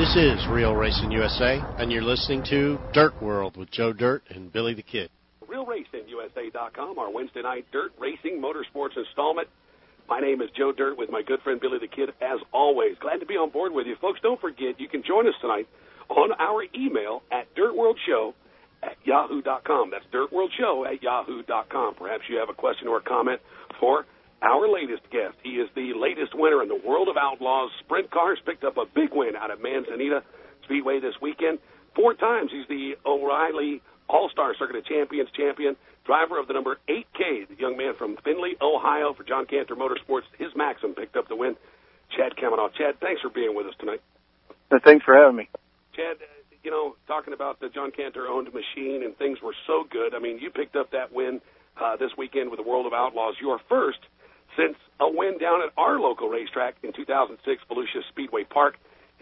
This is Real Racing USA, and you're listening to Dirt World with Joe Dirt and Billy the Kid. RealRacingUSA.com, our Wednesday night Dirt Racing Motorsports installment. My name is Joe Dirt with my good friend Billy the Kid, as always. Glad to be on board with you. Folks, don't forget, you can join us tonight on our email at dirtworldshow at yahoo.com. That's dirtworldshow at yahoo.com. Perhaps you have a question or a comment for our latest guest. He is the latest winner in the World of Outlaws Sprint Cars. Picked up a big win out of Manzanita Speedway this weekend. Four times he's the O'Reilly All-Star Circuit of Champions champion. Driver of the number 8K, the young man from Findlay, Ohio for John Cantor Motorsports. His Maxim picked up the win. Chad Kemenah. Chad, thanks for being with us tonight. Thanks for having me. Chad, you know, talking about the John Cantor owned machine and things were so good. I mean, you picked up that win uh, this weekend with the World of Outlaws, your first since a win down at our local racetrack in 2006, Volusia Speedway Park.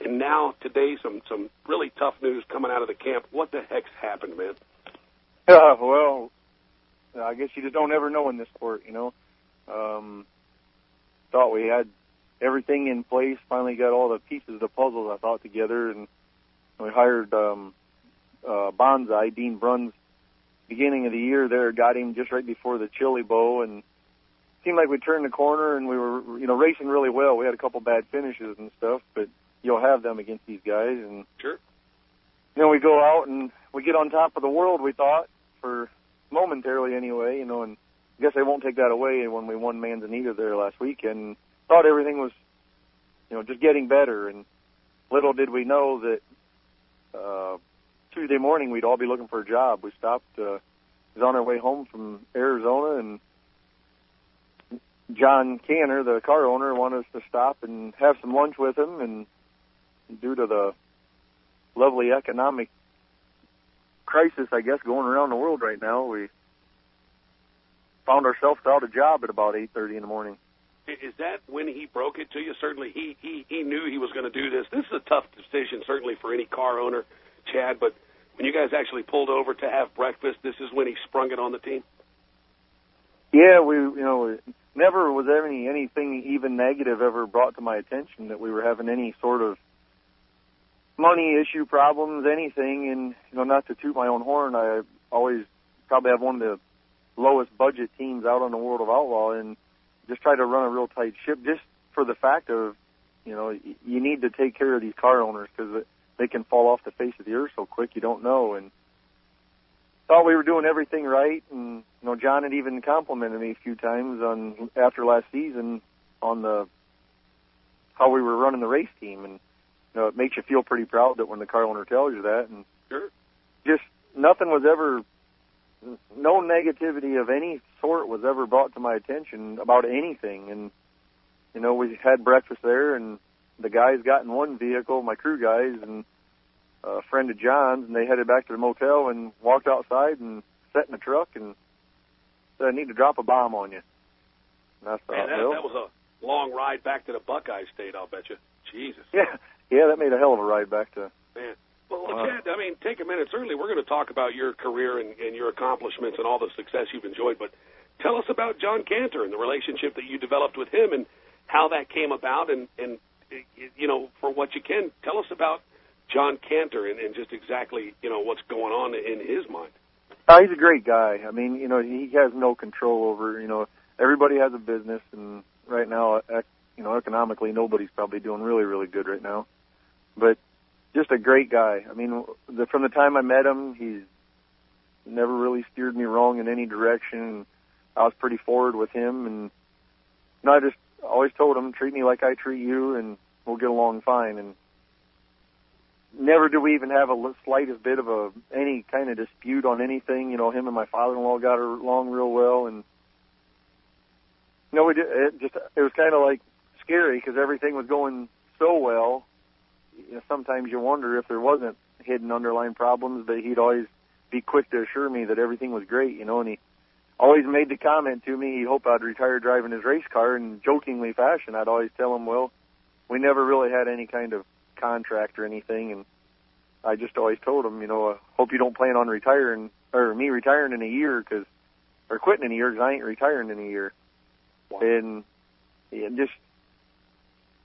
And now today, some some really tough news coming out of the camp. What the heck's happened, man? Uh, well, I guess you just don't ever know in this sport, you know. Um, thought we had everything in place. Finally, got all the pieces of the puzzle I thought together, and we hired um, uh, Bonsai Dean Bruns beginning of the year. There, got him just right before the Chili Bowl, and seemed like we turned the corner and we were, you know, racing really well. We had a couple bad finishes and stuff, but you'll have them against these guys. And sure, you know, we go out and we get on top of the world. We thought for momentarily anyway, you know, and I guess they won't take that away when we won Manzanita there last weekend. Thought everything was, you know, just getting better. And little did we know that uh, Tuesday morning we'd all be looking for a job. We stopped. Uh, was on our way home from Arizona and John Cantor, the car owner, wanted us to stop and have some lunch with him. And due to the lovely economic crisis, I guess, going around the world right now, we found ourselves without a job at about 8:30 in the morning. Is that when he broke it to you? Certainly, he he he knew he was going to do this. This is a tough decision, certainly for any car owner, Chad. But when you guys actually pulled over to have breakfast, this is when he sprung it on the team. Yeah, we you know never was there any anything even negative ever brought to my attention that we were having any sort of money issue problems, anything. And you know, not to toot my own horn, I always probably have one of the lowest budget teams out on the World of Outlaw, and just try to run a real tight ship, just for the fact of you know you need to take care of these car owners because they can fall off the face of the earth so quick you don't know and thought we were doing everything right, and you know, John had even complimented me a few times on after last season on the how we were running the race team, and you know, it makes you feel pretty proud that when the car owner tells you that, and sure. just nothing was ever, no negativity of any sort was ever brought to my attention about anything, and you know, we had breakfast there, and the guys got in one vehicle, my crew guys, and a friend of John's, and they headed back to the motel and walked outside and sat in the truck and said, "I need to drop a bomb on you." And I thought, Man, that, well, that was a long ride back to the Buckeye State. I'll bet you. Jesus. Yeah, yeah, that made a hell of a ride back to. Man. Well, uh, Chad, I mean, take a minute. Certainly, we're going to talk about your career and, and your accomplishments and all the success you've enjoyed. But tell us about John Cantor and the relationship that you developed with him and how that came about. And, and you know, for what you can, tell us about John Cantor and, and just exactly you know what's going on in his mind. Uh, he's a great guy. I mean, you know, he has no control over. You know, everybody has a business, and right now, you know, economically, nobody's probably doing really, really good right now. But just a great guy. I mean, the, from the time I met him, he's never really steered me wrong in any direction. I was pretty forward with him, and you know, I just always told him, treat me like I treat you, and we'll get along fine. And never do we even have a slightest bit of a any kind of dispute on anything. You know, him and my father-in-law got along real well, and know, we did, it just it was kind of like scary because everything was going so well. You know, sometimes you wonder if there wasn't hidden underlying problems, but he'd always be quick to assure me that everything was great. You know, and he always made the comment to me he hoped I'd retire driving his race car in jokingly fashion. I'd always tell him, well, we never really had any kind of contract or anything, and I just always told him, you know, I hope you don't plan on retiring or me retiring in a year because or quitting in a year because I ain't retiring in a year. Wow. And and just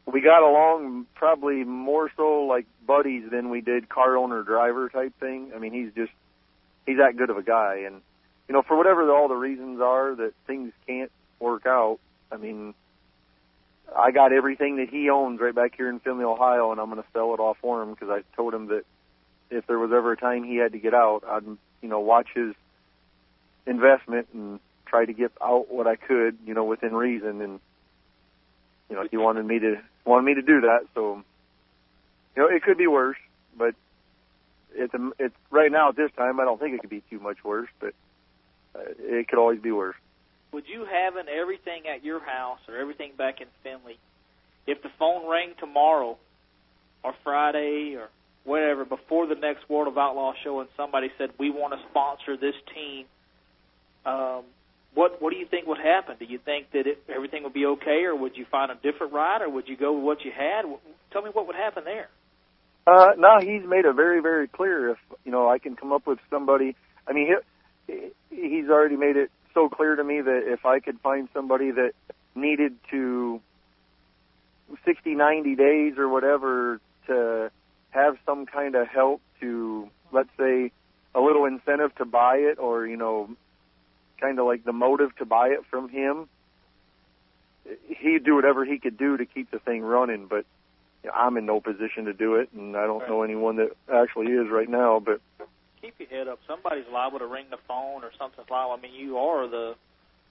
we got along probably more so like buddies than we did car owner driver type thing. I mean, he's just he's that good of a guy, and you know, for whatever all the reasons are that things can't work out. I mean, I got everything that he owns right back here in Findlay, Ohio, and I'm going to sell it off for him because I told him that if there was ever a time he had to get out, I'd you know watch his investment and try to get out what I could, you know, within reason. And you know, he wanted me to wanted me to do that. So, you know, it could be worse, but it's it's right now at this time. I don't think it could be too much worse, but uh, it could always be worse. Would you having everything at your house or everything back in Findlay, if the phone rang tomorrow or Friday or whatever before the next World of Outlaw show and somebody said we want to sponsor this team, um, what what do you think would happen? Do you think that it, everything would be okay, or would you find a different ride, or would you go with what you had? Tell me what would happen there. Uh, no, he's made it very, very clear. If you know, I can come up with somebody. I mean, he, he's already made it so clear to me that if I could find somebody that needed to 60, 90 days or whatever to have some kind of help to, let's say, a little incentive to buy it or, you know, kind of like the motive to buy it from him, he'd do whatever he could do to keep the thing running. But you know, I'm in no position to do it, and I don't right. know anyone that actually is right now. But keep your head up. Somebody's liable to ring the phone or something's liable. I mean, you are the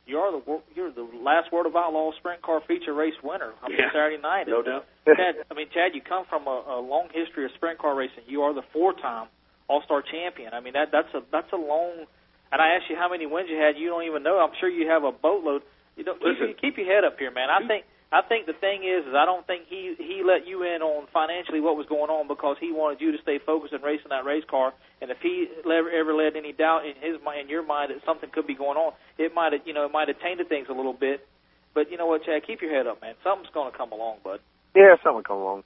you are the you're the last World of Outlaw sprint car feature race winner on yeah. Saturday night. No doubt. Chad, I mean, Chad, you come from a, a long history of sprint car racing. You are the four-time All-Star champion. I mean, that that's a that's a long. And I asked you how many wins you had. You don't even know. I'm sure you have a boatload. You don't Listen, keep, keep your head up here, man. I think I think the thing is, is I don't think he he let you in on financially what was going on because he wanted you to stay focused and racing that race car. And if he ever, ever let any doubt in his mind, in your mind that something could be going on, it might have you know it might have tainted things a little bit. But you know what, Chad, keep your head up, man. Something's going to come along, bud. yeah, something will come along.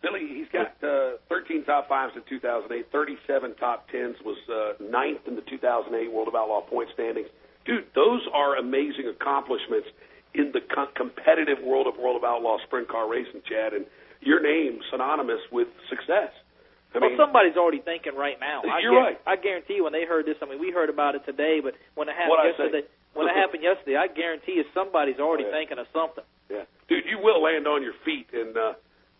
Billy, he's got uh, 13 top fives in 2008, 37 top tens, was uh, ninth in the 2008 World of Outlaw point standings. Dude, those are amazing accomplishments in the co- competitive world of World of Outlaw sprint car racing, Chad, and your name synonymous with success. I well, mean, somebody's already thinking right now. I You're guar- right. I guarantee you, when they heard this, I mean, we heard about it today, but when it happened What'd I say? yesterday, when it happened yesterday, I guarantee you, somebody's already Oh, yeah. thinking of something. Yeah, dude, you will land on your feet, and uh,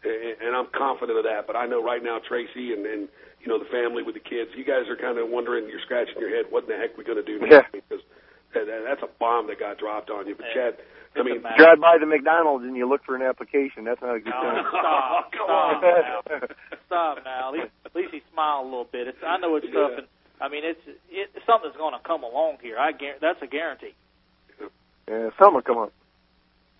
and and I'm confident of that. But I know right now, Tracy and and you know the family with the kids, you guys are kind of wondering, you're scratching your head, what in the heck are we going to do Yeah. next? Because that, that- that's a bomb that got dropped on you. But Yeah. Chad, I mean, a Drive by the McDonald's and you look for an application. That's not a good No, thing. stop, Come stop on. now, stop now. At least, at least he smiled a little bit. It's, I know it's Yeah. tough, and I mean, it's it, something's going to come along here. I guarantee that's a guarantee. Yeah, something will come up.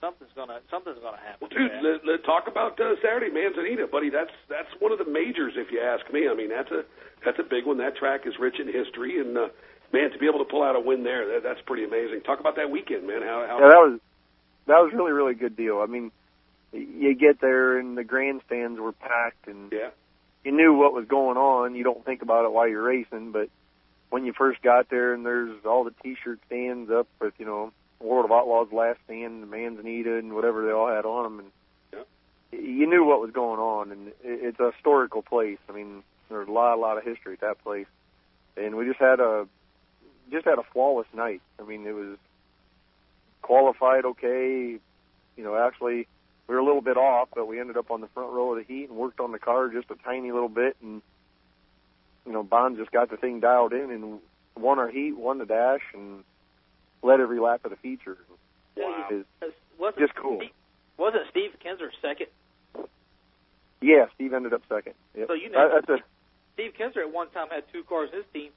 Something's gonna something's gonna happen. Well, dude, let, let talk about uh, Saturday, Manzanita, buddy. That's that's one of the majors, if you ask me. I mean, that's a that's a big one. That track is rich in history, and uh, man, to be able to pull out a win there, that, that's pretty amazing. Talk about that weekend, man. How, how Yeah, that was that was really really good deal. I mean, you get there and the grandstands were packed and yeah, you knew what was going on. You don't think about it while you're racing, but when you first got there and there's all the T-shirt stands up with you know World of Outlaws last stand, the Manzanita, and whatever they all had on them, and Yeah. you knew what was going on. And it's a historical place. I mean, there's a lot a lot of history at that place, and we just had a just had a flawless night. I mean, it was qualified okay. You know, actually, we were a little bit off, but we ended up on the front row of the heat and worked on the car just a tiny little bit. And you know, Bond just got the thing dialed in and won our heat, won the dash, and led every lap of the feature. Wow. It is- wasn't just cool. Steve, wasn't Steve Kinser second? yeah, Steve ended up second. Yep. So you uh, know- That- that's a Steve Kinser at one time had two cars in his team.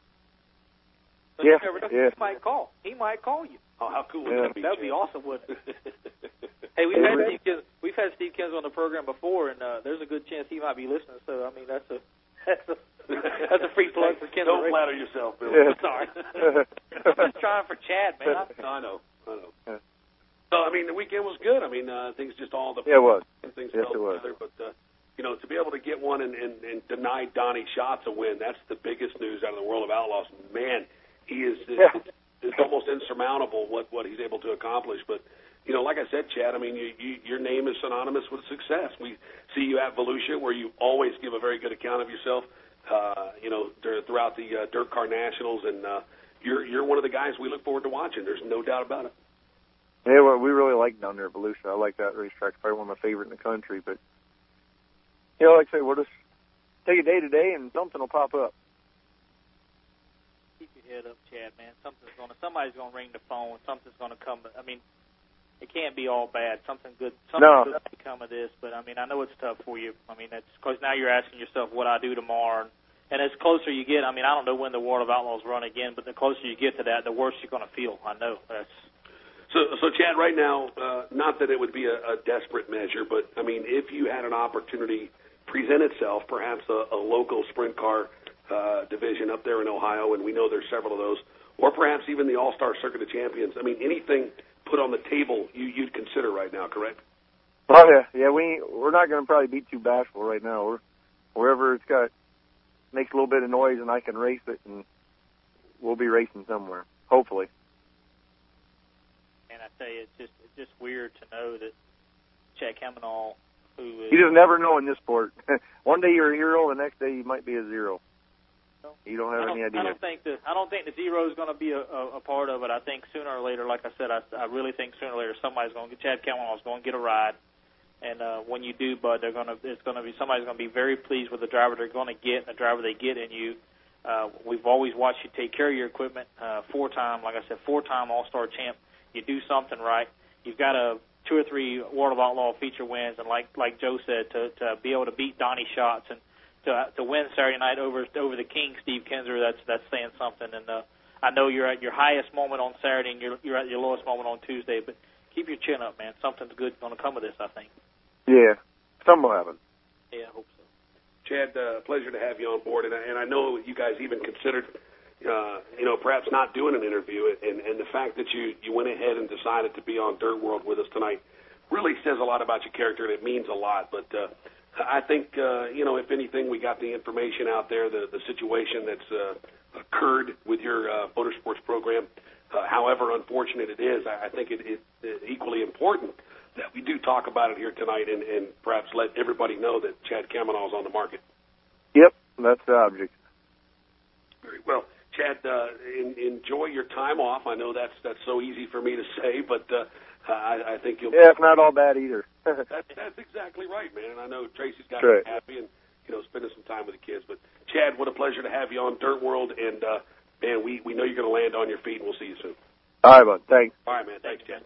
So Yeah, you never know. yeah. He might call. He might call you. Oh, how cool would Yeah. that be? That'd be awesome, wouldn't it? Hey, we've Hey, had Rick. Steve Kinser, we've had Steve Kinser on the program before, and uh, there's a good chance he might be listening. So I mean, that's a that's a that's a free plug for Kinser. Don't Racing. flatter yourself, Bill. Yeah. Sorry, I'm just trying for Chad, man. I- I know, I know. Yeah. So I mean, the weekend was good. I mean, uh, things just all the yeah, it was. things Yes, fell it was. together. But uh, you know, to be able to get one and, and, and deny Donny Schatz a win, that's the biggest news out of the world of outlaws. Man, he is Yeah. it's, it's almost insurmountable what what he's able to accomplish. But you know, like I said, Chad, I mean, you, you, your name is synonymous with success. We see you at Volusia, where you always give a very good account of yourself. Uh, you know, throughout the uh, Dirt Car Nationals, and uh, you're you're one of the guys we look forward to watching. There's no doubt about it. Yeah, well, we really like down there at Volusia. I like that racetrack. It's probably one of my favorite in the country. But you know, like I say, we'll just take it day to day, and something will pop up. Keep your head up, Chad. Man, something's gonna somebody's gonna ring the phone. Something's gonna come. I mean, it can't be all bad. Something good, something no. good to come of this. But I mean, I know it's tough for you. I mean, that's because now you're asking yourself what I do tomorrow. And, and as closer you get, I mean, I don't know when the World of Outlaws run again, but the closer you get to that, the worse you're going to feel. I know that's. So, so Chad, right now, uh, not that it would be a, a desperate measure, but I mean, if you had an opportunity present itself, perhaps a, a local sprint car uh, division up there in Ohio, and we know there's several of those, or perhaps even the All Star Circuit of Champions. I mean, anything put on the table you, you'd consider right now, correct? Oh yeah, yeah. We we're not going to probably be too bashful right now. We're wherever it's got makes a little bit of noise and I can race it, and we'll be racing somewhere, hopefully. And I tell you, it's just it's just weird to know that Chad Kemenah, who is you just never know in this sport. One day you're a hero, the next day you might be a zero. You don't have don't, any idea. I don't think the I don't think the zero is going to be a, a, a part of it. I think sooner or later, like I said, I, I really think sooner or later somebody's going to get Chad is going to get a ride. And uh, when you do, Bud, they're going to it's going to be somebody's going to be very pleased with the driver they're going to get and the driver they get in you. Uh, we've always watched you take care of your equipment. Uh, four time, like I said, four time All Star champ. You do something right. You've got a two or three World of Outlaw feature wins, and like like Joe said, to to be able to beat Donny Schatz and to to win Saturday night over over the King Steve Kinser, that's that's saying something. And uh, I know you're at your highest moment on Saturday, and you're you're at your lowest moment on Tuesday. But keep your chin up, man. Something's good going to come of this, I think. Yeah, something will happen. Yeah, I hope so. Chad, uh, pleasure to have you on board, and, and I know you guys even considered, uh, you know, perhaps not doing an interview, and, and the fact that you you went ahead and decided to be on Dirt World with us tonight really says a lot about your character, and it means a lot. But uh, I think, uh, you know, if anything, we got the information out there, the, the situation that's uh, occurred with your uh, motorsports program. Uh, however unfortunate it is, I, I think it is equally important that we do talk about it here tonight and, and perhaps let everybody know that Chad Kemenah is on the market. Yep, that's the object. Very well. Chad, uh, in, enjoy your time off. I know that's that's so easy for me to say, but uh, I, I think you'll. Yeah, it's not all bad either. that's that's exactly right, man. And I know Tracy's got right. happy and you know spending some time with the kids. But Chad, what a pleasure to have you on Dirt World, and uh, man, we we know you're going to land on your feet, and we'll see you soon. All right, bud. Thanks. All right, man. Thanks, Chad.